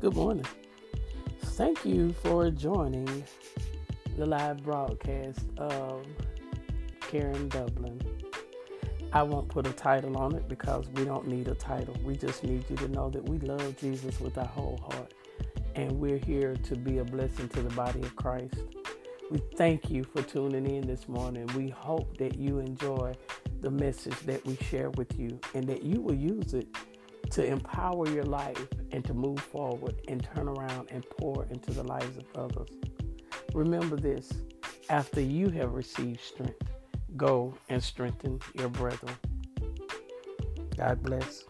Good morning. Thank you for joining the live broadcast of Karen Dublin. I won't put a title on it because we don't need a title. We just need you to know that we love Jesus with our whole heart and we're here to be a blessing to the body of Christ. We thank you for tuning in this morning. We hope that you enjoy the message that we share with you and that you will use it to empower your life and to move forward and turn around and pour into the lives of others. Remember this after you have received strength, go and strengthen your brethren. God bless.